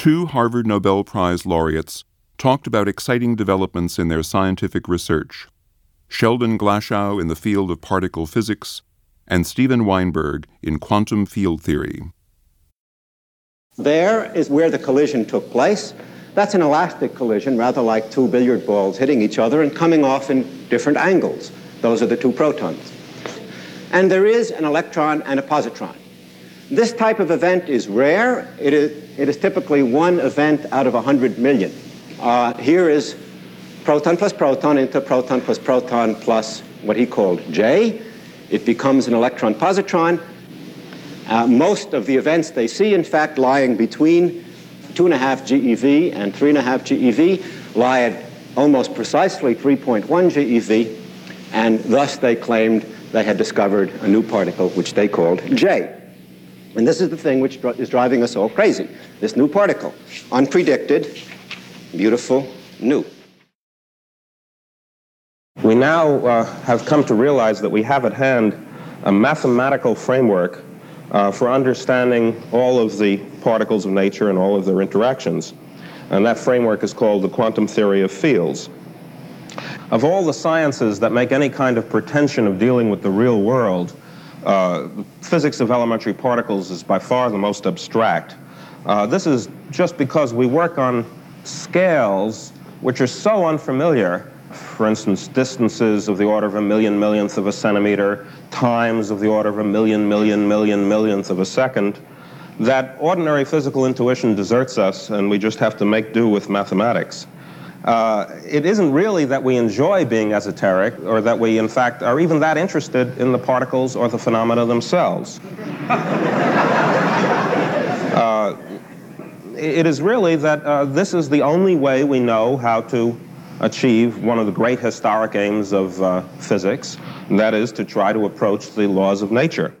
two Harvard Nobel Prize laureates talked about exciting developments in their scientific research. Sheldon Glashow in the field of particle physics, and Steven Weinberg in quantum field theory. There is where the collision took place. That's an elastic collision, rather like two billiard balls hitting each other and coming off in different angles. Those are the two protons. And there is an electron and a positron. This type of event is rare. It is, it is typically one event out of 100 million. Uh, here is proton plus proton into proton plus proton plus what he called J. It becomes an electron positron. Uh, most of the events they see, in fact, lying between 2.5 GeV and 3.5 GeV, lie at almost precisely 3.1 GeV, and thus they claimed they had discovered a new particle, which they called J. And this is the thing which is driving us all crazy. This new particle, unpredicted, beautiful, new. We now uh, have come to realize that we have at hand a mathematical framework uh, for understanding all of the particles of nature and all of their interactions. And that framework is called the quantum theory of fields. Of all the sciences that make any kind of pretension of dealing with the real world, uh, physics of elementary particles is by far the most abstract. Uh, this is just because we work on scales which are so unfamiliar. For instance, distances of the order of a million millionth of a centimeter, times of the order of a million million million millionth of a second, that ordinary physical intuition deserts us and we just have to make do with mathematics. Uh, it isn't really that we enjoy being esoteric or that we, in fact, are even that interested in the particles or the phenomena themselves. uh, it is really that uh, this is the only way we know how to achieve one of the great historic aims of uh, physics, and that is to try to approach the laws of nature.